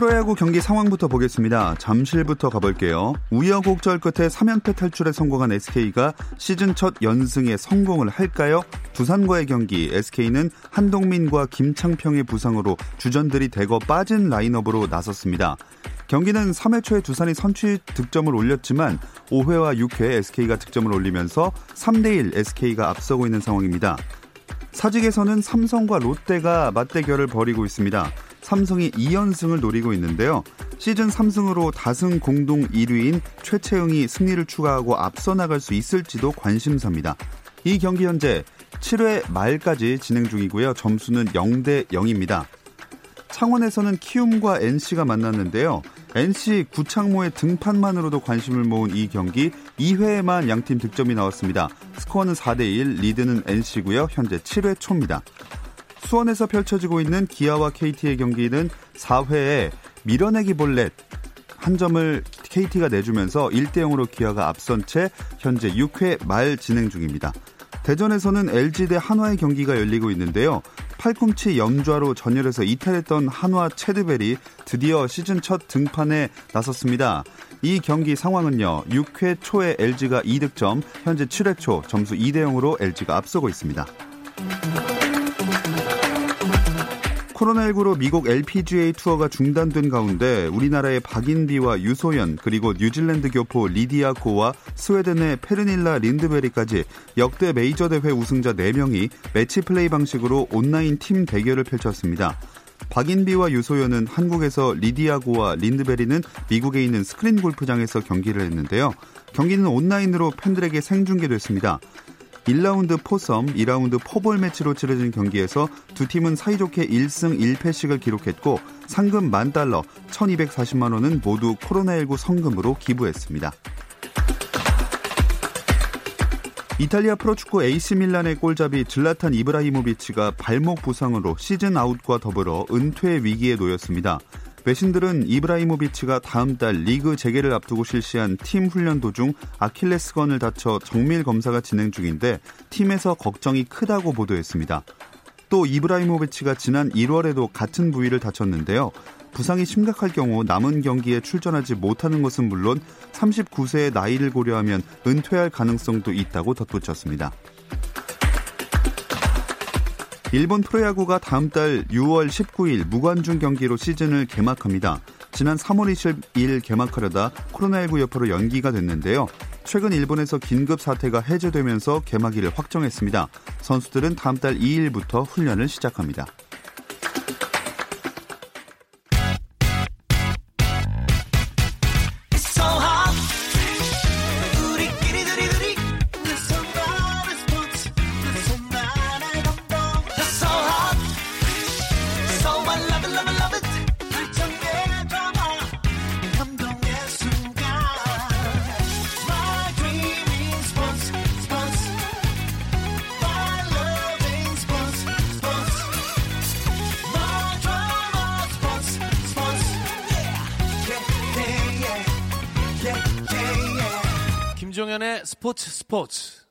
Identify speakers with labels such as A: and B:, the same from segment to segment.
A: 프로야구 경기 상황부터 보겠습니다. 잠실부터 가볼게요. 우여곡절 끝에 3연패 탈출에 성공한 SK가 시즌 첫 연승에 성공을 할까요? 두산과의 경기 SK는 한동민과 김창평의 부상으로 주전들이 대거 빠진 라인업으로 나섰습니다. 경기는 3회 초에 두산이 선취 득점을 올렸지만 5회와 6회 SK가 득점을 올리면서 3대1 SK가 앞서고 있는 상황입니다. 사직에서는 삼성과 롯데가 맞대결을 벌이고 있습니다. 삼성이 2연승을 노리고 있는데요. 시즌 3승으로 다승 공동 1위인 최채응이 승리를 추가하고 앞서 나갈 수 있을지도 관심사입니다. 이 경기 현재 7회 말까지 진행 중이고요. 점수는 0대 0입니다. 창원에서는 키움과 NC가 만났는데요. NC 구창모의 등판만으로도 관심을 모은 이 경기 2회에만 양팀 득점이 나왔습니다. 스코어는 4대1, 리드는 NC고요. 현재 7회 초입니다. 수원에서 펼쳐지고 있는 기아와 KT의 경기는 4회에 밀어내기 볼넷 한 점을 KT가 내주면서 1대 0으로 기아가 앞선 채 현재 6회 말 진행 중입니다. 대전에서는 LG 대 한화의 경기가 열리고 있는데요. 팔꿈치 염좌로 전열에서 이탈했던 한화 체드벨이 드디어 시즌 첫 등판에 나섰습니다. 이 경기 상황은요. 6회 초에 LG가 2득점, 현재 7회 초 점수 2대 0으로 LG가 앞서고 있습니다. 코로나19로 미국 LPGA 투어가 중단된 가운데 우리나라의 박인비와 유소연 그리고 뉴질랜드 교포 리디아 코와 스웨덴의 페르닐라 린드베리까지 역대 메이저 대회 우승자 4명이 매치 플레이 방식으로 온라인 팀 대결을 펼쳤습니다. 박인비와 유소연은 한국에서 리디아 코와 린드베리는 미국에 있는 스크린 골프장에서 경기를 했는데요. 경기는 온라인으로 팬들에게 생중계됐습니다. 1라운드 포섬, 2라운드 포볼 매치로 치러진 경기에서 두 팀은 사이좋게 1승 1패씩을 기록했고 상금 만 달러, 1240만 원은 모두 코로나19 성금으로 기부했습니다. 이탈리아 프로축구 AC 밀란의 골잡이 질라탄 이브라히모비치가 발목 부상으로 시즌 아웃과 더불어 은퇴 위기에 놓였습니다. 외신들은 이브라히모비치가 다음 달 리그 재개를 앞두고 실시한 팀 훈련 도중 아킬레스건을 다쳐 정밀 검사가 진행 중인데 팀에서 걱정이 크다고 보도했습니다. 또 이브라이모비치가 지난 1월에도 같은 부위를 다쳤는데요. 부상이 심각할 경우 남은 경기에 출전하지 못하는 것은 물론 39세의 나이를 고려하면 은퇴할 가능성도 있다고 덧붙였습니다. 일본 프로야구가 다음 달 6월 19일 무관중 경기로 시즌을 개막합니다. 지난 3월 20일 개막하려다 코로나19 여파로 연기가 됐는데요. 최근 일본에서 긴급 사태가 해제되면서 개막일을 확정했습니다. 선수들은 다음 달 2일부터 훈련을 시작합니다.
B: 스포츠.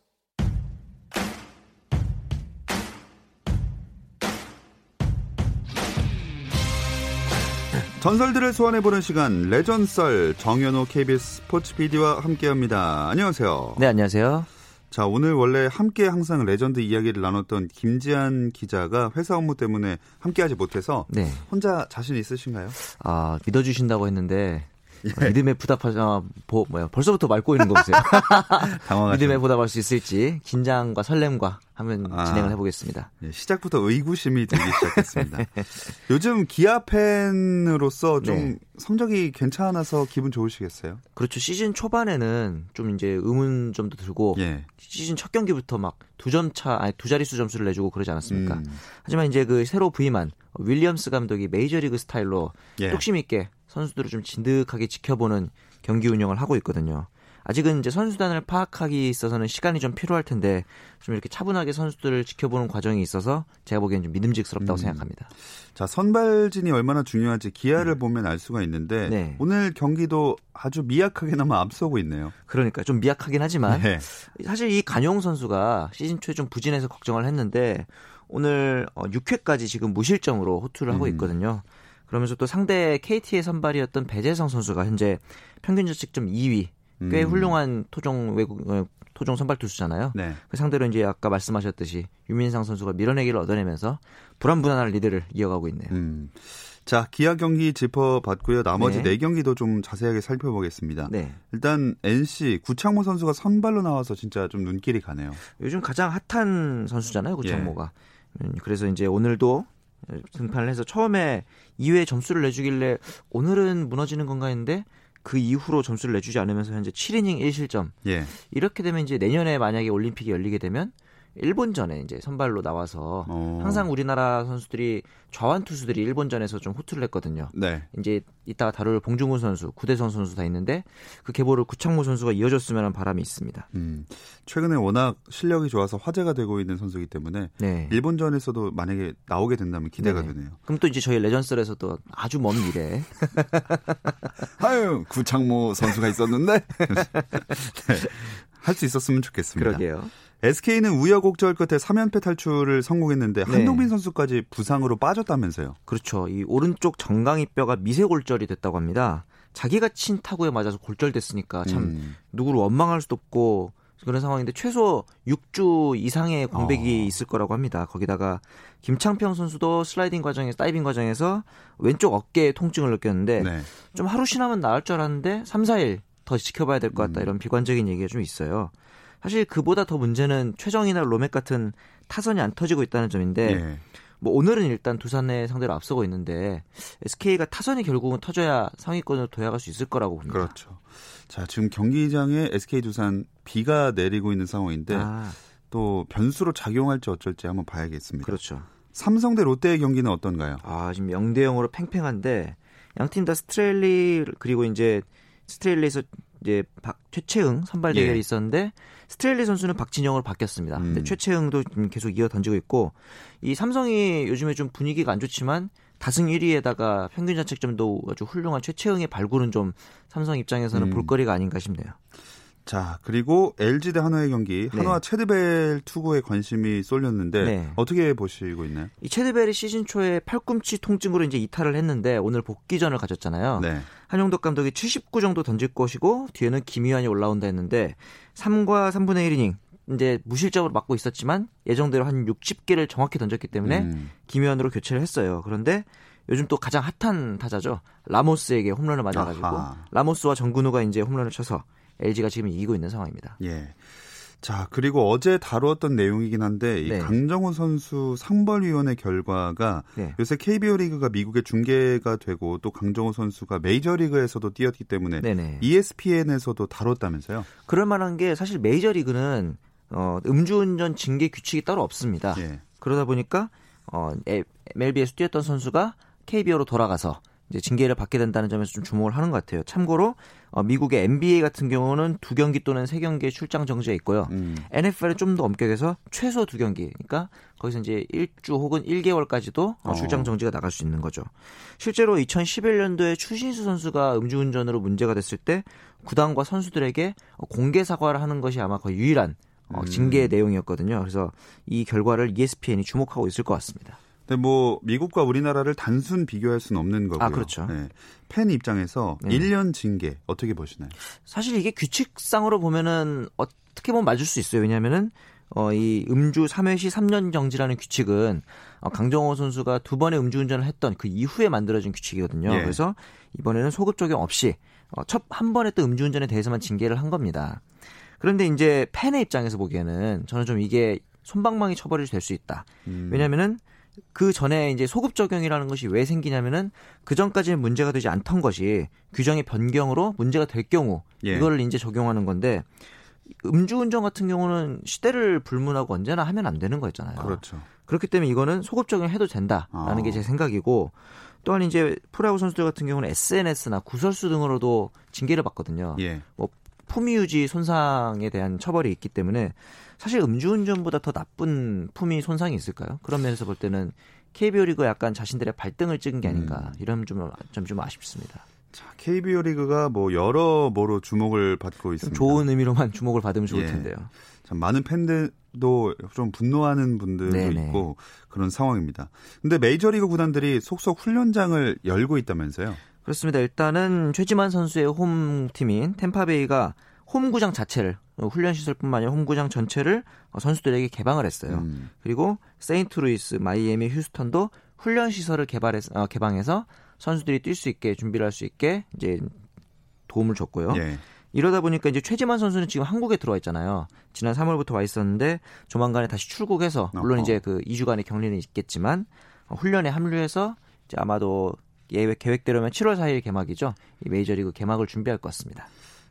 A: 전설들을 소환해보는 시간 레전썰 정현호 KBS 스포츠 PD와 함께합니다. 안녕하세요.
C: 네, 안녕하세요.
A: 자, 오늘 원래 함께 항상 레전드 이야기를 나눴던 김지한 기자가 회사 업무 때문에 함께하지 못해서 네. 혼자 자신 있으신가요?
C: 아, 믿어주신다고 했는데 예. 믿음에 부답하자 어, 뭐야 벌써부터 말 꼬이는 거 보세요. 믿음에 보답할 수 있을지 긴장과 설렘과 한번 아, 진행을 해보겠습니다.
A: 예, 시작부터 의구심이 들기 시작했습니다. 요즘 기아 팬으로서 좀 네. 성적이 괜찮아서 기분 좋으시겠어요?
C: 그렇죠. 시즌 초반에는 좀 이제 의문점도 들고 예. 시즌 첫 경기부터 막 두 점 차, 아니 두 자릿수 점수를 내주고 그러지 않았습니까? 음. 하지만 이제 그 새로 부임한 윌리엄스 감독이 메이저리그 스타일로 예. 뚝심 있게 선수들을 좀 진득하게 지켜보는 경기 운영을 하고 있거든요. 아직은 이제 선수단을 파악하기에 있어서는 시간이 좀 필요할 텐데 좀 이렇게 차분하게 선수들을 지켜보는 과정이 있어서 제가 보기엔 좀 믿음직스럽다고 음. 생각합니다.
A: 자 선발진이 얼마나 중요한지 기아를 음. 보면 알 수가 있는데 네. 오늘 경기도 아주 미약하게나마 앞서고 있네요.
C: 그러니까 좀 미약하긴 하지만 네. 사실 이 가뇽 선수가 시즌 초에 좀 부진해서 걱정을 했는데 오늘 6회까지 어, 지금 무실점으로 호투를 하고 음. 있거든요. 그러면서 또 상대 KT의 선발이었던 배재성 선수가 현재 평균 자책 점 2위 꽤 음. 훌륭한 토종 외국 어, 토종 선발 투수잖아요. 네. 그 상대로 이제 아까 말씀하셨듯이 유민상 선수가 밀어내기를 얻어내면서 불안불안한 리드를 이어가고 있네요. 음.
A: 자, 기아 경기 짚어봤고요. 나머지 네. 4경기도 좀 자세하게 살펴보겠습니다. 네. 일단 NC 구창모 선수가 선발로 나와서 진짜 좀 눈길이 가네요.
C: 요즘 가장 핫한 선수잖아요, 구창모가. 예. 음, 그래서 이제 오늘도 등판을 해서 처음에 2회 점수를 내주길래 오늘은 무너지는 건가 했는데 그 이후로 점수를 내주지 않으면서 현재 7이닝 1실점. 예. 이렇게 되면 이제 내년에 만약에 올림픽이 열리게 되면 일본전에 이제 선발로 나와서 오. 어. 항상 우리나라 선수들이 좌완 투수들이 일본전에서 좀 호투를 했거든요. 네. 이제 이따가 다룰 봉중훈 선수, 구대성 선수 다 있는데 그 계보를 구창모 선수가 이어줬으면 하는 바람이 있습니다. 음,
A: 최근에 워낙 실력이 좋아서 화제가 되고 있는 선수이기 때문에 네. 일본전에서도 만약에 나오게 된다면 기대가 네. 되네요.
C: 그럼 또 이제 저희 레전설에서도 아주 먼 미래.
A: 아유, 구창모 선수가 있었는데 네. 할수 있었으면 좋겠습니다.
C: 그러게요.
A: SK는 우여곡절 끝에 3연패 탈출을 성공했는데 네. 한동빈 선수까지 부상으로 빠졌다면서요.
C: 그렇죠. 이 오른쪽 정강이 뼈가 미세 골절이 됐다고 합니다. 자기가 친 타구에 맞아서 골절됐으니까 참 음. 누구를 원망할 수도 없고 그런 상황인데 최소 6주 이상의 공백이 어. 있을 거라고 합니다. 거기다가 김창평 선수도 슬라이딩 과정에서 다이빙 과정에서 왼쪽 어깨에 통증을 느꼈는데 네. 좀 하루 지나면 나을 줄 알았는데 3, 4일 더 지켜봐야 될 것 같다 음. 이런 비관적인 얘기가 좀 있어요. 사실 그보다 더 문제는 최정이나 로맥 같은 타선이 안 터지고 있다는 점인데 네. 뭐 오늘은 일단 두산의 상대로 앞서고 있는데 SK가 타선이 결국은 터져야 상위권으로 도약할 수 있을 거라고 봅니다.
A: 그렇죠. 자 지금 경기장에 SK 두산 비가 내리고 있는 상황인데 아. 또 변수로 작용할지 어쩔지 한번 봐야겠습니다.
C: 그렇죠.
A: 삼성 대 롯데의 경기는 어떤가요?
C: 아 지금 0대 0으로 팽팽한데 양 팀 다 스트레일리 그리고 이제 스트레일리에서 이제 박, 최채응 선발 대결이 예. 있었는데 스트레일리 선수는 박진형으로 바뀌었습니다. 음. 근데 최채응도 계속 이어 던지고 있고 이 삼성이 요즘에 좀 분위기가 안 좋지만 다승 1위에다가 평균 자책점도 아주 훌륭한 최채응의 발굴은 좀 삼성 입장에서는 음. 볼거리가 아닌가 싶네요.
A: 자, 그리고 LG 대 한화의 경기. 네. 한화 네. 체드벨 투구에 관심이 쏠렸는데 네. 어떻게 보시고 있나요?
C: 이 체드벨이 시즌 초에 팔꿈치 통증으로 이제 이탈을 했는데 오늘 복귀전을 가졌잖아요. 네. 한용덕 감독이 79 정도 던질 것이고 뒤에는 김희환이 올라온다 했는데 3과 3분의 1 이닝 이제 무실점으로 맞고 있었지만 예정대로 한 60개를 정확히 던졌기 때문에 음. 김희환으로 교체를 했어요. 그런데 요즘 또 가장 핫한 타자죠. 라모스에게 홈런을 맞아가지고 아하. 라모스와 정근우가 이제 홈런을 쳐서 LG가 지금 이기고 있는 상황입니다.
A: 예. 자, 그리고 어제 다루었던 내용이긴 한데 이 네. 강정호 선수 상벌위원회 결과가 네. 요새 KBO 리그가 미국에 중계가 되고 또 강정호 선수가 메이저리그에서도 뛰었기 때문에 네네. ESPN에서도 다뤘다면서요?
C: 그럴 만한 게 사실 메이저리그는 어, 음주운전 징계 규칙이 따로 없습니다. 예. 그러다 보니까 어, MLB에서 뛰었던 선수가 KBO로 돌아가서 징계를 받게 된다는 점에서 좀 주목을 하는 것 같아요. 참고로 어, 미국의 NBA 같은 경우는 두 경기 또는 세 경기의 출장 정지가 있고요. 음. NFL은 좀 더 엄격해서 최소 두 경기. 그러니까 거기서 이제 1주 혹은 1개월까지도 어. 출장 정지가 나갈 수 있는 거죠. 실제로 2011년도에 추신수 선수가 음주운전으로 문제가 됐을 때 구단과 선수들에게 공개 사과를 하는 것이 아마 거의 유일한 어, 징계 음. 내용이었거든요. 그래서 이 결과를 ESPN이 주목하고 있을 것 같습니다.
A: 근데 뭐 미국과 우리나라를 단순 비교할 수는 없는 거고요.
C: 아, 그렇죠. 네.
A: 팬 입장에서 네. 1년 징계 어떻게 보시나요?
C: 사실 이게 규칙상으로 보면은 어떻게 보면 맞을 수 있어요. 왜냐면은 어, 이 음주 3회 시 3년 정지라는 규칙은 어, 강정호 선수가 두 번의 음주운전을 했던 그 이후에 만들어진 규칙이거든요. 예. 그래서 이번에는 소급 적용 없이 어, 첫 한번 했던 음주운전에 대해서만 징계를 한 겁니다. 그런데 이제 팬의 입장에서 보기에는 저는 좀 이게 손방망이 처벌이 될 수 있다. 음. 왜냐면은 그 전에 이제 소급 적용이라는 것이 왜 생기냐면은 그 전까지는 문제가 되지 않던 것이 규정의 변경으로 문제가 될 경우 예. 이거를 이제 적용하는 건데 음주운전 같은 경우는 시대를 불문하고 언제나 하면 안 되는 거였잖아요.
A: 그렇죠.
C: 그렇기 때문에 이거는 소급 적용해도 된다라는 아. 게제 생각이고 또한 이제 프로야구 선수들 같은 경우는 SNS나 구설수 등으로도 징계를 받거든요. 예. 뭐 품위 유지 손상에 대한 처벌이 있기 때문에 사실 음주운전보다 더 나쁜 품위 손상이 있을까요? 그런 면에서 볼 때는 KBO 리그 약간 자신들의 발등을 찍은 게 아닌가 음. 이런 좀, 좀, 좀 아쉽습니다.
A: 자, KBO 리그가 뭐 여러모로 주목을 받고 있습니다.
C: 좋은 의미로만 주목을 받으면 좋을 예. 텐데요.
A: 참 많은 팬들도 좀 분노하는 분들도 네네. 있고 그런 상황입니다. 근데 메이저리그 구단들이 속속 훈련장을 열고 있다면서요?
C: 그렇습니다. 일단은 최지만 선수의 홈팀인 탬파베이가 홈구장 자체를 훈련 시설뿐만 아니라 홈구장 전체를 선수들에게 개방을 했어요. 음. 그리고 세인트루이스, 마이애미, 휴스턴도 훈련 시설을 개발해서 어, 개방해서 선수들이 뛸 수 있게 준비를 할 수 있게 이제 도움을 줬고요. 예. 이러다 보니까 이제 최지만 선수는 지금 한국에 들어와 있잖아요. 지난 3월부터 와 있었는데 조만간에 다시 출국해서 물론 어허. 이제 그 2주간의 격리는 있겠지만 어, 훈련에 합류해서 이제 아마도 예외 계획대로면 7월 4일 개막이죠. 이 메이저리그 개막을 준비할 것 같습니다.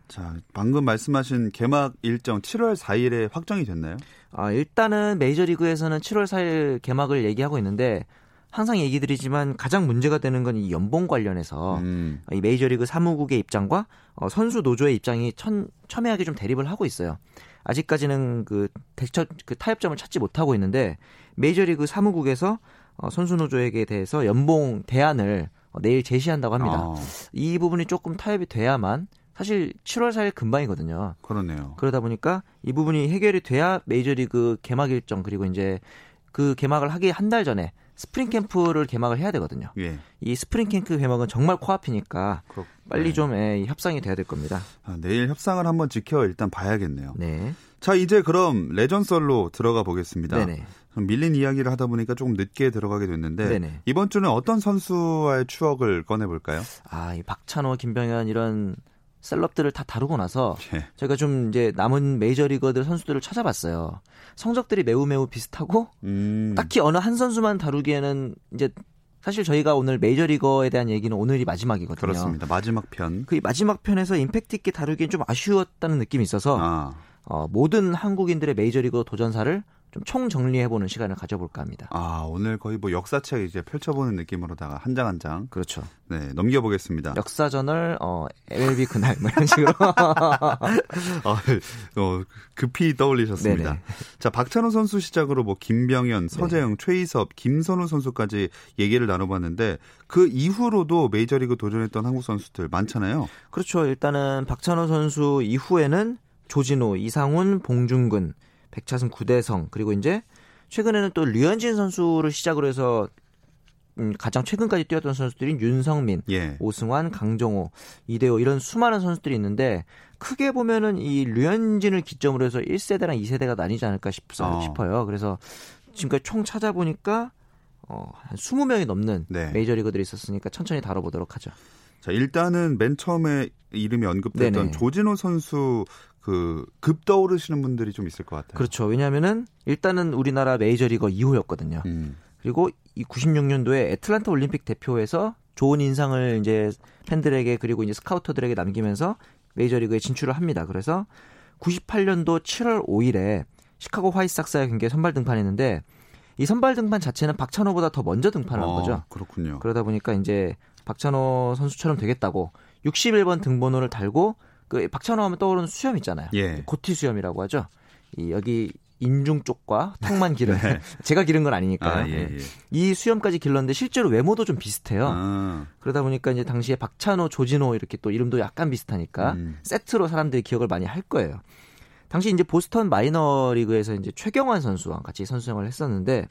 A: 자, 방금 말씀하신 개막 일정 7월 4일에 확정이 됐나요?
C: 아, 일단은 메이저리그에서는 7월 4일 개막을 얘기하고 있는데 항상 얘기 드리지만 가장 문제가 되는 건 이 연봉 관련해서 음. 이 메이저리그 사무국의 입장과 어, 선수 노조의 입장이 천, 첨예하게 좀 대립을 하고 있어요. 아직까지는 그 대처 그 타협점을 찾지 못하고 있는데 메이저리그 사무국에서 어, 선수 노조에게 대해서 연봉 대안을 어, 내일 제시한다고 합니다. 어. 이 부분이 조금 타협이 돼야만 사실 7월 4일 근방이거든요.
A: 그러네요.
C: 그러다 보니까 이 부분이 해결이 돼야 메이저리그 개막 일정 그리고 이제 그 개막을 하기 한 달 전에 스프링 캠프를 개막을 해야 되거든요. 예. 이 스프링 캠프 개막은 정말 코앞이니까 그렇, 빨리 네. 좀 예, 협상이 돼야 될 겁니다.
A: 아, 내일 협상을 한번 지켜 일단 봐야겠네요. 네. 자 이제 그럼 레전설로 들어가 보겠습니다. 네네. 밀린 이야기를 하다 보니까 조금 늦게 들어가게 됐는데 네네. 이번 주는 어떤 선수와의 추억을 꺼내볼까요?
C: 아, 이 박찬호, 김병현 이런 셀럽들을 다 다루고 나서 예. 제가 좀 이제 남은 메이저리거들 선수들을 찾아봤어요. 성적들이 매우 매우 비슷하고 음. 딱히 어느 한 선수만 다루기에는 이제 사실 저희가 오늘 메이저리거에 대한 얘기는 오늘이 마지막이거든요.
A: 그렇습니다. 마지막 편.
C: 그 마지막 편에서 임팩트 있게 다루기엔 좀 아쉬웠다는 느낌이 있어서 아. 어, 모든 한국인들의 메이저리거 도전사를 좀 총정리해보는 시간을 가져볼까 합니다.
A: 아, 오늘 거의 뭐 역사책 이제 펼쳐보는 느낌으로다가 한 장 한 장.
C: 그렇죠.
A: 네, 넘겨보겠습니다.
C: 역사전을, 어, MLB 그날, 뭐 이런 식으로.
A: 아, 어, 급히 떠올리셨습니다. 네네. 자, 박찬호 선수 시작으로 뭐 김병현, 서재영, 네. 최희섭, 김선우 선수까지 얘기를 나눠봤는데 그 이후로도 메이저리그 도전했던 한국 선수들 많잖아요.
C: 그렇죠. 일단은 박찬호 선수 이후에는 조진호, 이상훈, 봉준근, 백차승 구대성 그리고 이제 최근에는 또 류현진 선수를 시작으로 해서 음, 가장 최근까지 뛰었던 선수들인 윤성민, 예. 오승환, 강정호, 이대호 이런 수많은 선수들이 있는데 크게 보면은 이 류현진을 기점으로 해서 1세대랑 2세대가 나뉘지 않을까 싶, 어. 싶어요. 그래서 지금까지 총 찾아보니까 어, 한 20명이 넘는 네. 메이저리거들이 있었으니까 천천히 다뤄보도록 하죠.
A: 자, 일단은 맨 처음에 이름이 언급됐던 네네. 조진호 선수 그 급 떠오르시는 분들이 좀 있을 것 같아요.
C: 그렇죠. 왜냐하면은 일단은 우리나라 메이저리거 2호였거든요. 음. 그리고 이 96년도에 애틀란타 올림픽 대표에서 좋은 인상을 이제 팬들에게 그리고 이제 스카우터들에게 남기면서 메이저리그에 진출을 합니다. 그래서 98년도 7월 5일에 시카고 화이트삭스의 경기에 선발 등판했는데 이 선발 등판 자체는 박찬호보다 더 먼저 등판한 어, 거죠.
A: 그렇군요.
C: 그러다 보니까 이제 박찬호 선수처럼 되겠다고 61번 등번호를 달고 그 박찬호 하면 떠오르는 수염 있잖아요. 예. 고티 수염이라고 하죠. 이 여기 인중 쪽과 턱만 기른 네. 제가 기른 건 아니니까요. 아, 예, 예. 예. 이 수염까지 길렀는데 실제로 외모도 좀 비슷해요. 아. 그러다 보니까 이제 당시에 박찬호, 조진호 이렇게 또 이름도 약간 비슷하니까 음. 세트로 사람들이 기억을 많이 할 거예요. 당시 이제 보스턴 마이너리그에서 이제 최경환 선수와 같이 선수 생활을 했었는데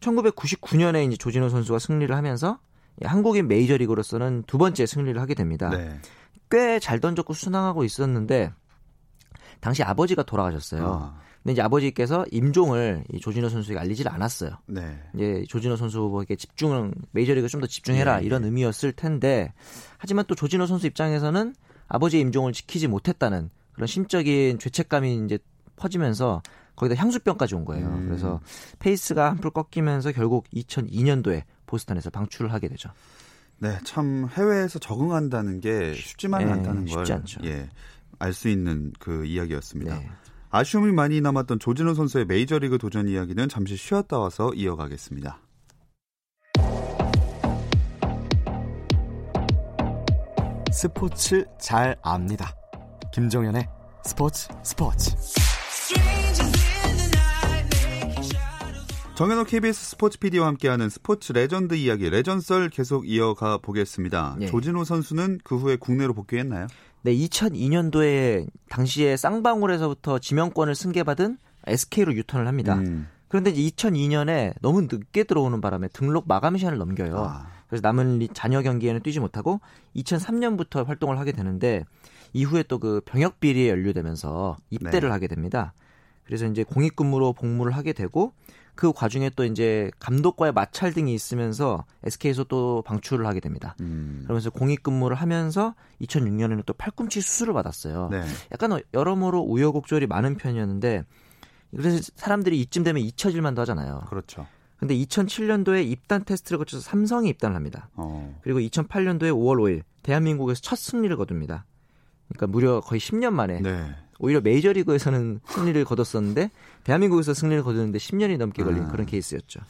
C: 1999년에 이제 조진호 선수가 승리를 하면서 한국인 메이저리그로서는 두 번째 승리를 하게 됩니다. 네. 꽤 잘 던졌고 순항하고 있었는데 당시 아버지가 돌아가셨어요. 아. 근데 이제 아버지께서 임종을 이 조진호 선수에게 알리질 않았어요. 네. 이제 조진호 선수에게 집중을 메이저리그 좀 더 집중해라 네. 이런 의미였을 텐데 하지만 또 조진호 선수 입장에서는 아버지의 임종을 지키지 못했다는 그런 심적인 죄책감이 이제 퍼지면서 거기다 향수병까지 온 거예요. 음. 그래서 페이스가 한풀 꺾이면서 결국 2002년도에 보스턴에서 방출을 하게 되죠.
A: 네, 참 해외에서 적응한다는 게 쉽지만은 네, 않다는 걸 예, 알 수 있는 그 이야기였습니다. 네. 아쉬움이 많이 남았던 조진호 선수의 메이저리그 도전 이야기는 잠시 쉬었다 와서 이어가겠습니다.
D: 스포츠 잘 압니다. 김정현의 스포츠 스포츠.
A: 정현호 KBS 스포츠 PD와 함께하는 스포츠 레전드 이야기 레전썰 계속 이어가 보겠습니다. 네. 조진호 선수는 그 후에 국내로 복귀했나요?
C: 네, 2002년도에 당시에 쌍방울에서부터 지명권을 승계받은 SK로 유턴을 합니다. 음. 그런데 이제 2002년에 너무 늦게 들어오는 바람에 등록 마감 시한을 넘겨요. 아. 그래서 남은 잔여 경기에는 뛰지 못하고 2003년부터 활동을 하게 되는데 이후에 또 그 병역 비리에 연루되면서 입대를 네. 하게 됩니다. 그래서 이제 공익근무로 복무를 하게 되고 그 과중에 또 이제 감독과의 마찰 등이 있으면서 SK에서 또 방출을 하게 됩니다. 음. 그러면서 공익 근무를 하면서 2006년에는 또 팔꿈치 수술을 받았어요. 네. 약간 여러모로 우여곡절이 많은 편이었는데 그래서 사람들이 이쯤 되면 잊혀질 만도 하잖아요.
A: 그렇죠.
C: 근데 2007년도에 입단 테스트를 거쳐서 삼성에 입단을 합니다. 어. 그리고 2008년도에 5월 5일 대한민국에서 첫 승리를 거둡니다. 그러니까 무려 거의 10년 만에 네. 오히려 메이저리그에서는 승리를 거뒀었는데 대한민국에서 승리를 거두는데 10년이 넘게 걸린 아. 그런 케이스였죠.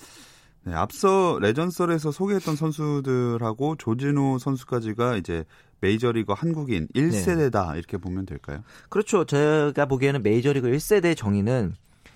A: 네, 앞서 레전설에서 소개했던 선수들하고 조진우 선수까지가 이제 메이저리그 한국인 1세대다 네. 이렇게 보면 될까요?
C: 그렇죠. 제가 보기에는 메이저리그 1세대 정의는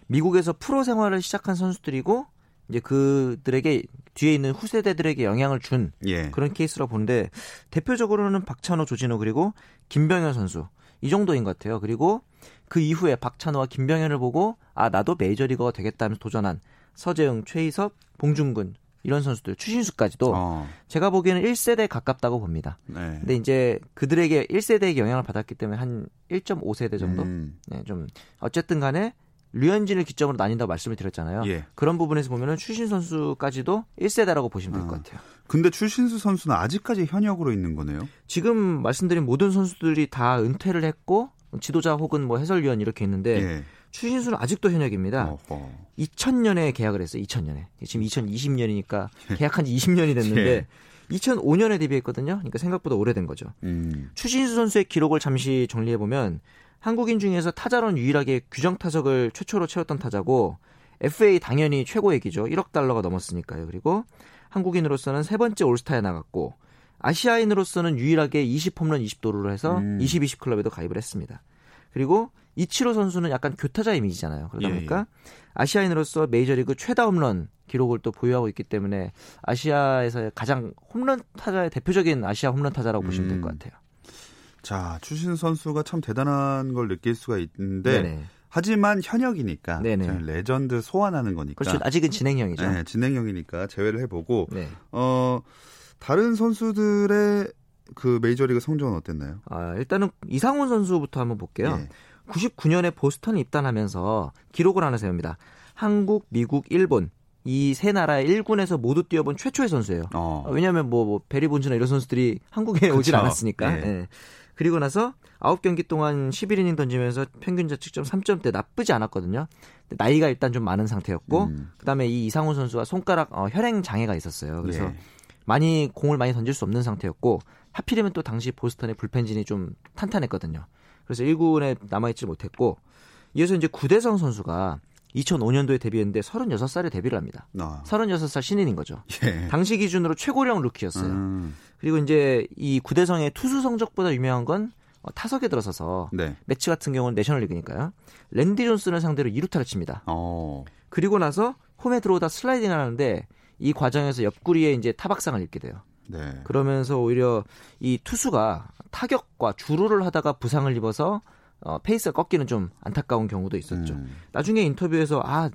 C: 미국에서 프로 생활을 시작한 선수들이고 이제 그들에게 뒤에 있는 후세대들에게 영향을 준 예. 그런 케이스라 보는데 대표적으로는 박찬호, 조진호 그리고 김병현 선수 이 정도인 것 같아요. 그리고 그 이후에 박찬호와 김병현을 보고 아 나도 메이저리거가 되겠다면서 도전한 서재영, 최희섭, 봉준근 이런 선수들 추신수까지도 어. 제가 보기에는 1세대에 가깝다고 봅니다. 네. 근데 이제 그들에게 1세대의 영향을 받았기 때문에 한 1.5세대 정도. 음. 네, 좀 어쨌든 간에 류현진을 기점으로 나뉜다고 말씀을 드렸잖아요. 예. 그런 부분에서 보면은 추신 선수까지도 1세대라고 보시면 될것 아. 같아요.
A: 근데 추신수 선수는 아직까지 현역으로 있는 거네요.
C: 지금 말씀드린 모든 선수들이 다 은퇴를 했고 지도자 혹은 뭐 해설위원 이렇게 있는데 예. 추신수는 아직도 현역입니다. 어허. 2000년에 계약을 했어요. 2000년에. 지금 2020년이니까 예. 계약한 지 20년이 됐는데 예. 2005년에 데뷔했거든요. 그러니까 생각보다 오래된 거죠. 음. 추신수 선수의 기록을 잠시 정리해 보면 한국인 중에서 타자론 유일하게 규정 타석을 최초로 채웠던 타자고 FA 당연히 최고액이죠. 1억 달러가 넘었으니까요. 그리고 한국인으로서는 세 번째 올스타에 나갔고 아시아인으로서는 유일하게 20홈런 20도루를 해서 음. 20-20 클럽에도 가입을 했습니다. 그리고 이치로 선수는 약간 교타자 이미지잖아요. 그러다 예, 보니까 예. 아시아인으로서 메이저리그 최다 홈런 기록을 또 보유하고 있기 때문에 아시아에서 가장 홈런 타자의 대표적인 아시아 홈런 타자라고 음. 보시면 될 것 같아요.
A: 자, 추신수 선수가 참 대단한 걸 느낄 수가 있는데 네네. 하지만 현역이니까. 레전드 소환하는 거니까.
C: 그렇죠. 아직은 진행형이죠.
A: 네, 진행형이니까 제외를 해보고 네. 어 다른 선수들의 그 메이저리그 성적은 어땠나요?
C: 아, 일단은 이상훈 선수부터 한번 볼게요. 네. 99년에 보스턴에 입단하면서 기록을 하나 세웁니다. 한국, 미국, 일본 이 세 나라의 1군에서 모두 뛰어본 최초의 선수예요. 어. 왜냐하면 뭐, 뭐 베리 본즈나 이런 선수들이 한국에 오질 않았으니까. 네. 네. 그리고 나서 9경기 동안 11이닝 던지면서 평균 자책점 3점대 나쁘지 않았거든요. 나이가 일단 좀 많은 상태였고 음. 그다음에 이 이상훈 선수가 손가락 어, 혈행 장애가 있었어요. 그래서 예. 많이 공을 많이 던질 수 없는 상태였고 하필이면 또 당시 보스턴의 불펜진이 좀 탄탄했거든요. 그래서 1군에 남아있지 못했고 이어서 이제 구대성 선수가 2005년도에 데뷔했는데 36살에 데뷔를 합니다. 아. 36살 신인인 거죠. 예. 당시 기준으로 최고령 루키였어요. 음. 그리고 이제 이 구대성의 투수 성적보다 유명한 건 어, 타석에 들어서서 네. 매치 같은 경우는 내셔널리그니까요. 랜디 존슨을 상대로 2루타를 칩니다. 어. 그리고 나서 홈에 들어오다 슬라이딩 하는데 이 과정에서 옆구리에 이제 타박상을 입게 돼요. 네. 그러면서 오히려 이 투수가 타격과 주루를 하다가 부상을 입어서 어, 페이스가 꺾이는 좀 안타까운 경우도 있었죠. 음. 나중에 인터뷰에서 아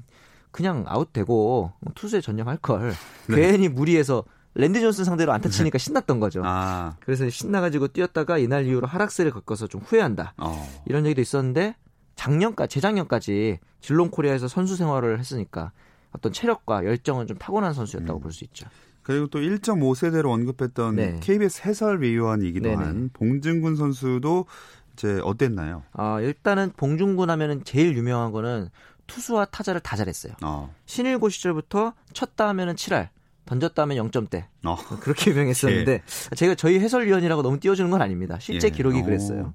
C: 그냥 아웃되고 투수에 전념할 걸 네. 괜히 무리해서 랜디 존슨 상대로 안타 치니까 네. 신났던 거죠. 아. 그래서 신나가지고 뛰었다가 이날 이후로 하락세를 겪어서 좀 후회한다. 어. 이런 얘기도 있었는데 작년까지 재작년까지 질롱 코리아에서 선수 생활을 했으니까 어떤 체력과 열정은 좀 타고난 선수였다고 음. 볼수 있죠.
A: 그리고 또 1.5세대로 언급했던 네. KBS 해설 위원이기도 네네. 한 봉준군 선수도 이제 어땠나요?
C: 아, 일단은 봉준군 하면은 제일 유명한 거는 투수와 타자를 다 잘했어요. 어. 신일고 시절부터 쳤다 하면은 7할, 던졌다 하면 0점대. 어. 그렇게 유명했었는데 예. 제가 저희 해설위원이라고 너무 띄워주는 건 아닙니다. 실제 예. 기록이 그랬어요.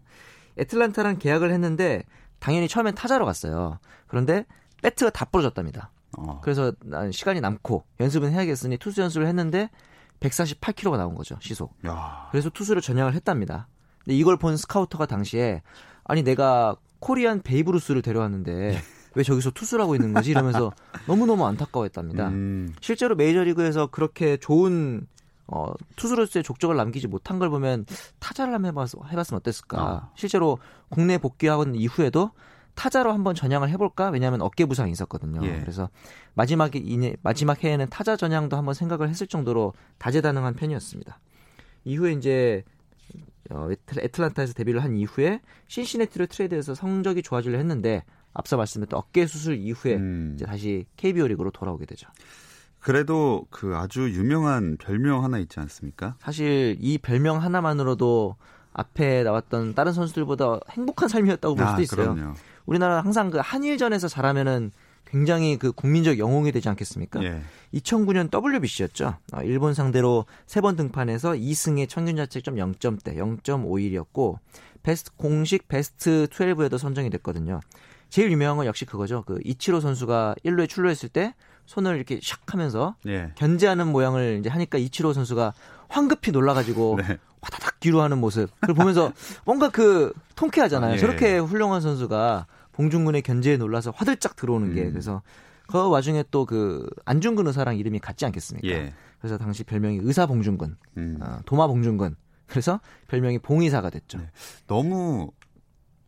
C: 애틀란타랑 계약을 했는데 당연히 처음엔 타자로 갔어요. 그런데 배트가 다 부러졌답니다. 어. 그래서 난 시간이 남고 연습은 해야겠으니 투수 연습을 했는데 148km가 나온 거죠 시속. 야. 그래서 투수를 전향을 했답니다. 근데 이걸 본 스카우터가 당시에 아니 내가 Korean 베이브루스를 데려왔는데 왜 저기서 투수하고 있는 거지 이러면서 너무너무 안타까워했답니다. 음. 실제로 메이저리그에서 그렇게 좋은 어, 투수로서의 족적을 남기지 못한 걸 보면 타자를 한번 해봤, 해봤으면 어땠을까. 어. 실제로 국내 복귀하고 이후에도 타자로 한번 전향을 해볼까? 왜냐하면 어깨 부상이 있었거든요. 예. 그래서 마지막에 이내, 마지막 해에는 타자 전향도 한번 생각을 했을 정도로 다재다능한 편이었습니다. 이후에 이제 어, 애틀란타에서 데뷔를 한 이후에 신시내티로 트레이드해서 성적이 좋아지려 했는데 앞서 말씀드렸던 어깨 수술 이후에 음. 이제 다시 KBO 리그로 돌아오게 되죠.
A: 그래도 그 아주 유명한 별명 하나 있지 않습니까?
C: 사실 이 별명 하나만으로도 앞에 나왔던 다른 선수들보다 행복한 삶이었다고 볼 아, 수도 있어요. 그럼요. 우리나라 항상 그 한일전에서 잘하면은 굉장히 그 국민적 영웅이 되지 않겠습니까? 예. 2009년 WBC였죠. 어, 일본 상대로 세 번 등판해서 2승의 평균 자책점 0점대 0.51이었고 베스트 공식 베스트 12에도 선정이 됐거든요. 제일 유명한 건 역시 그거죠. 그 이치로 선수가 1루에 출루했을 때 손을 이렇게 샥 하면서 예. 견제하는 모양을 이제 하니까 이치로 선수가 황급히 놀라가지고 네. 화다닥 뒤로 하는 모습. 그걸 보면서 뭔가 그 통쾌하잖아요. 아, 예. 저렇게 훌륭한 선수가 봉중근의 견제에 놀라서 화들짝 들어오는 게 음. 그래서 그 와중에 또 그 안중근 의사랑 이름이 같지 않겠습니까? 예. 그래서 당시 별명이 의사 봉중근, 음. 어, 도마 봉중근. 그래서 별명이 봉의사가 됐죠. 네.
A: 너무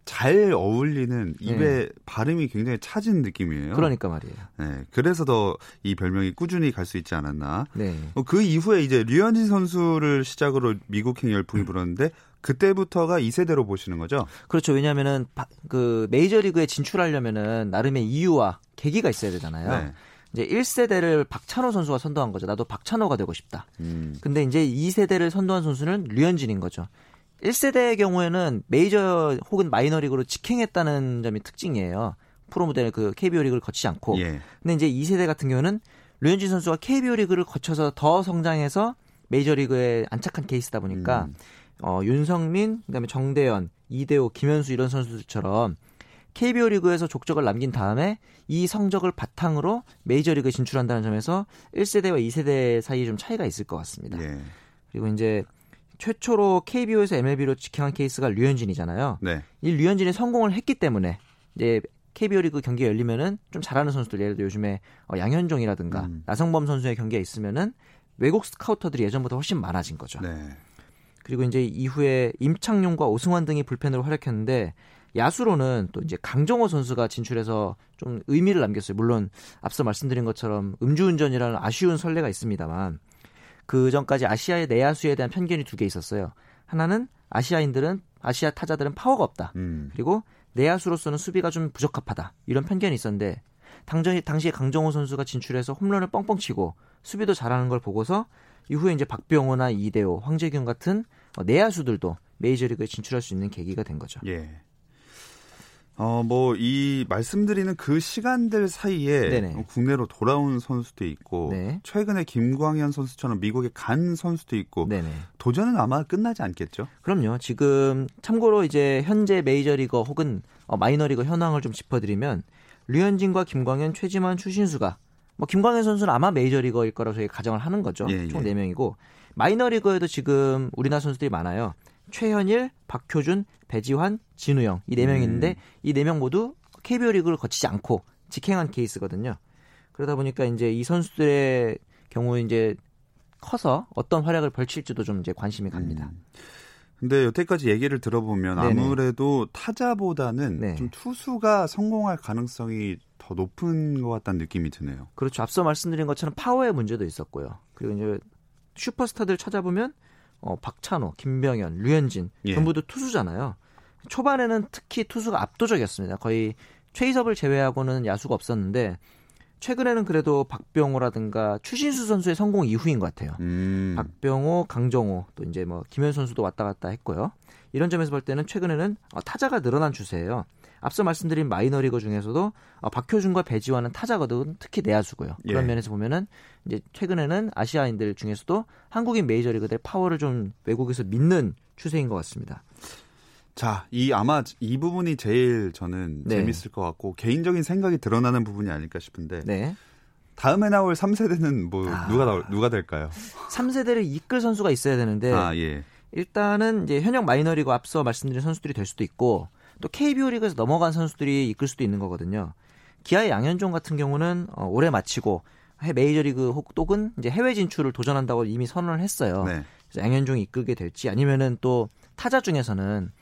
A: 잘 어울리는 입에 네. 발음이 굉장히 차진 느낌이에요.
C: 그러니까 말이에요.
A: 네, 그래서 더 이 별명이 꾸준히 갈 수 있지 않았나. 네. 어, 그 이후에 이제 류현진 선수를 시작으로 미국행 열풍이 음. 불었는데 그때부터가 2세대로 보시는 거죠?
C: 그렇죠. 왜냐하면은 그 메이저리그에 진출하려면은 나름의 이유와 계기가 있어야 되잖아요. 네. 이제 1세대를 박찬호 선수가 선도한 거죠. 나도 박찬호가 되고 싶다. 음. 근데 이제 2세대를 선도한 선수는 류현진인 거죠. 1세대의 경우에는 메이저 혹은 마이너리그로 직행했다는 점이 특징이에요. 프로 무대 그 KBO 리그를 거치지 않고. 예. 근데 이제 2세대 같은 경우는 류현진 선수가 KBO 리그를 거쳐서 더 성장해서 메이저 리그에 안착한 케이스다 보니까 음. 어, 윤석민, 그다음에 정대현, 이대호, 김현수 이런 선수들처럼 KBO 리그에서 족적을 남긴 다음에 이 성적을 바탕으로 메이저리그에 진출한다는 점에서 1세대와 2세대 사이에 좀 차이가 있을 것 같습니다. 예. 그리고 이제 최초로 KBO에서 MLB로 직행한 케이스가 류현진이잖아요. 네. 이 류현진이 성공을 했기 때문에 이제 KBO 리그 경기가 열리면은 좀 잘하는 선수들 예를 들어 요즘에 어, 양현종이라든가 음. 나성범 선수의 경기가 있으면은 외국 스카우터들이 예전보다 훨씬 많아진 거죠. 네. 그리고 이제 이후에 임창용과 오승환 등이 불펜으로 활약했는데 야수로는 또 이제 강정호 선수가 진출해서 좀 의미를 남겼어요. 물론 앞서 말씀드린 것처럼 음주운전이라는 아쉬운 선례가 있습니다만 그 전까지 아시아의 내야수에 대한 편견이 두 개 있었어요. 하나는 아시아인들은 아시아 타자들은 파워가 없다. 음. 그리고 내야수로서는 수비가 좀 부적합하다. 이런 편견이 있었는데 당시에 강정호 선수가 진출해서 홈런을 뻥뻥 치고 수비도 잘하는 걸 보고서 이후에 이제 박병호나 이대호, 황재균 같은 내야수들도 메이저리그에 진출할 수 있는 계기가 된 거죠.
A: 예. 어, 뭐, 이 말씀드리는 그 시간들 사이에 네네. 국내로 돌아온 선수도 있고, 네. 최근에 김광현 선수처럼 미국에 간 선수도 있고, 네네. 도전은 아마 끝나지 않겠죠?
C: 그럼요. 지금, 참고로 이제 현재 메이저리거 혹은 어, 마이너리거 현황을 좀 짚어드리면, 류현진과 김광현, 최지만, 추신수가, 뭐, 김광현 선수는 아마 메이저리거일 거라고 저희 가정을 하는 거죠. 예, 총 예. 4명이고, 마이너리거에도 지금 우리나라 선수들이 많아요. 최현일, 박효준, 배지환, 진우영 이 네 명이 음. 있는데 이네 명 모두 KBO 리그를 거치지 않고 직행한 케이스거든요. 그러다 보니까 이제 이 선수들의 경우 이제 커서 어떤 활약을 벌칠지도 좀 이제 관심이 갑니다. 음.
A: 근데 여태까지 얘기를 들어보면 네네. 아무래도 타자보다는 네. 좀 투수가 성공할 가능성이 더 높은 것 같다는 느낌이 드네요.
C: 그렇죠. 앞서 말씀드린 것처럼 파워의 문제도 있었고요. 그리고 이제 슈퍼스타들 찾아보면 어, 박찬호, 김병현, 류현진 예. 전부 다 투수잖아요. 초반에는 특히 투수가 압도적이었습니다. 거의 최희섭을 제외하고는 야수가 없었는데 최근에는 그래도 박병호라든가 추신수 선수의 성공 이후인 것 같아요. 음. 박병호, 강정호 또 이제 뭐 김현 선수도 왔다 갔다 했고요. 이런 점에서 볼 때는 최근에는 어, 타자가 늘어난 추세예요. 앞서 말씀드린 마이너리거 중에서도 어, 박효준과 배지환은 타자거든 특히 내야수고요. 그런 예. 면에서 보면은 이제 최근에는 아시아인들 중에서도 한국인 메이저리그들의 파워를 좀 외국에서 믿는 추세인 것 같습니다.
A: 자, 이 아마 이 부분이 제일 저는 네. 재밌을 것 같고 개인적인 생각이 드러나는 부분이 아닐까 싶은데. 네. 다음에 나올 3세대는 뭐 아... 누가 나올, 누가 될까요?
C: 3세대를 이끌 선수가 있어야 되는데 아, 예. 일단은 이제 현역 마이너리그 앞서 말씀드린 선수들이 될 수도 있고 또 KBO 리그에서 넘어간 선수들이 이끌 수도 있는 거거든요. 기아의 양현종 같은 경우는 어, 올해 마치고 메이저리그 혹은 이제 해외 진출을 도전한다고 이미 선언을 했어요. 네. 그래서 양현종이 이끌게 될지 아니면은 또 타자 중에서는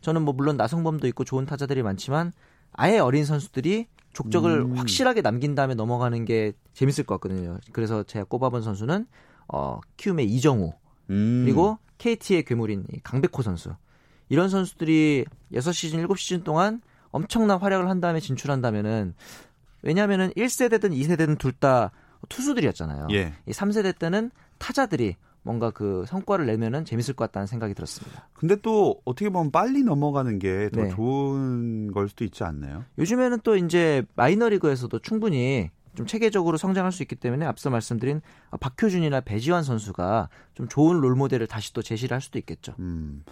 C: 저는 뭐 물론 나성범도 있고 좋은 타자들이 많지만 아예 어린 선수들이 족적을 음. 확실하게 남긴 다음에 넘어가는 게 재밌을 것 같거든요. 그래서 제가 꼽아본 선수는 어, 키움의 이정우 음. 그리고 KT의 괴물인 강백호 선수 이런 선수들이 6시즌, 7시즌 동안 엄청난 활약을 한 다음에 진출한다면은 왜냐하면은 1세대든 2세대든 둘 다 투수들이었잖아요. 예. 이 3세대 때는 타자들이 뭔가 그 성과를 내면은 재밌을 것 같다는 생각이 들었습니다.
A: 근데 또 어떻게 보면 빨리 넘어가는 게더 네. 좋은 걸 수도 있지 않나요?
C: 요즘에는 또 이제 마이너리그에서도 충분히 좀 체계적으로 성장할 수 있기 때문에 앞서 말씀드린 박효준이나 배지환 선수가 좀 좋은 롤 모델을 다시 또 제시를 할 수도 있겠죠. 음.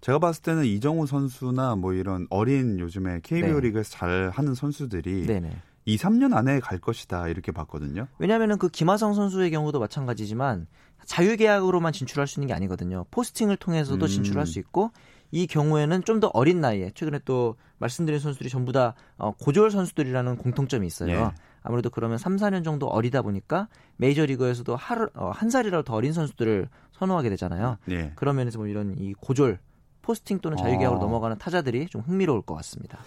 A: 제가 봤을 때는 이정우 선수나 뭐 이런 어린 요즘에 KBO 네. 리그에서 잘 하는 선수들이 네네. 2, 3년 안에 갈 것이다 이렇게 봤거든요.
C: 왜냐하면 그 김하성 선수의 경우도 마찬가지지만 자유계약으로만 진출할 수 있는 게 아니거든요. 포스팅을 통해서도 음. 진출할 수 있고 이 경우에는 좀 더 어린 나이에 최근에 또 말씀드린 선수들이 전부 다 어, 고졸 선수들이라는 공통점이 있어요. 예. 아무래도 그러면 3, 4년 정도 어리다 보니까 메이저리그에서도 하루, 어, 한 살이라도 더 어린 선수들을 선호하게 되잖아요. 예. 그런 면에서 뭐 이런 이 고졸 포스팅 또는 자유계약으로 어. 넘어가는 타자들이 좀 흥미로울 것 같습니다.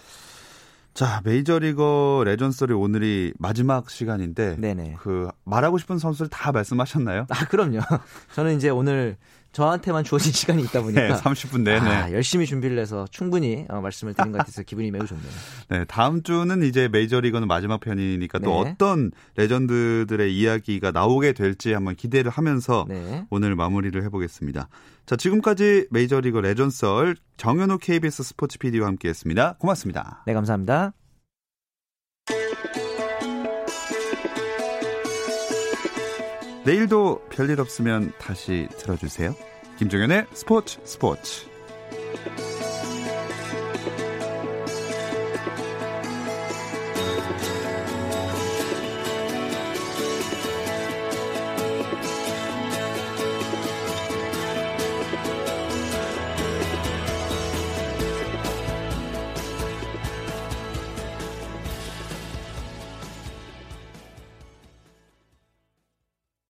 A: 자, 메이저리거 레전스리 오늘이 마지막 시간인데 네네. 그 말하고 싶은 선수를 다 말씀하셨나요?
C: 아, 그럼요. 저는 이제 오늘 저한테만 주어진 시간이 있다 보니까 네,
A: 30분 내내 아,
C: 열심히 준비를 해서 충분히 어, 말씀을 드린 것 같아서 기분이 매우 좋네요.
A: 네, 다음 주는 이제 메이저리거는 마지막 편이니까 네. 또 어떤 레전드들의 이야기가 나오게 될지 한번 기대를 하면서 네. 오늘 마무리를 해보겠습니다. 자, 지금까지 메이저리거 레전썰 정현호 KBS 스포츠 PD와 함께했습니다. 고맙습니다.
C: 네, 감사합니다.
A: 내일도 별일 없으면 다시 들어주세요. 김종현의 스포츠 스포츠.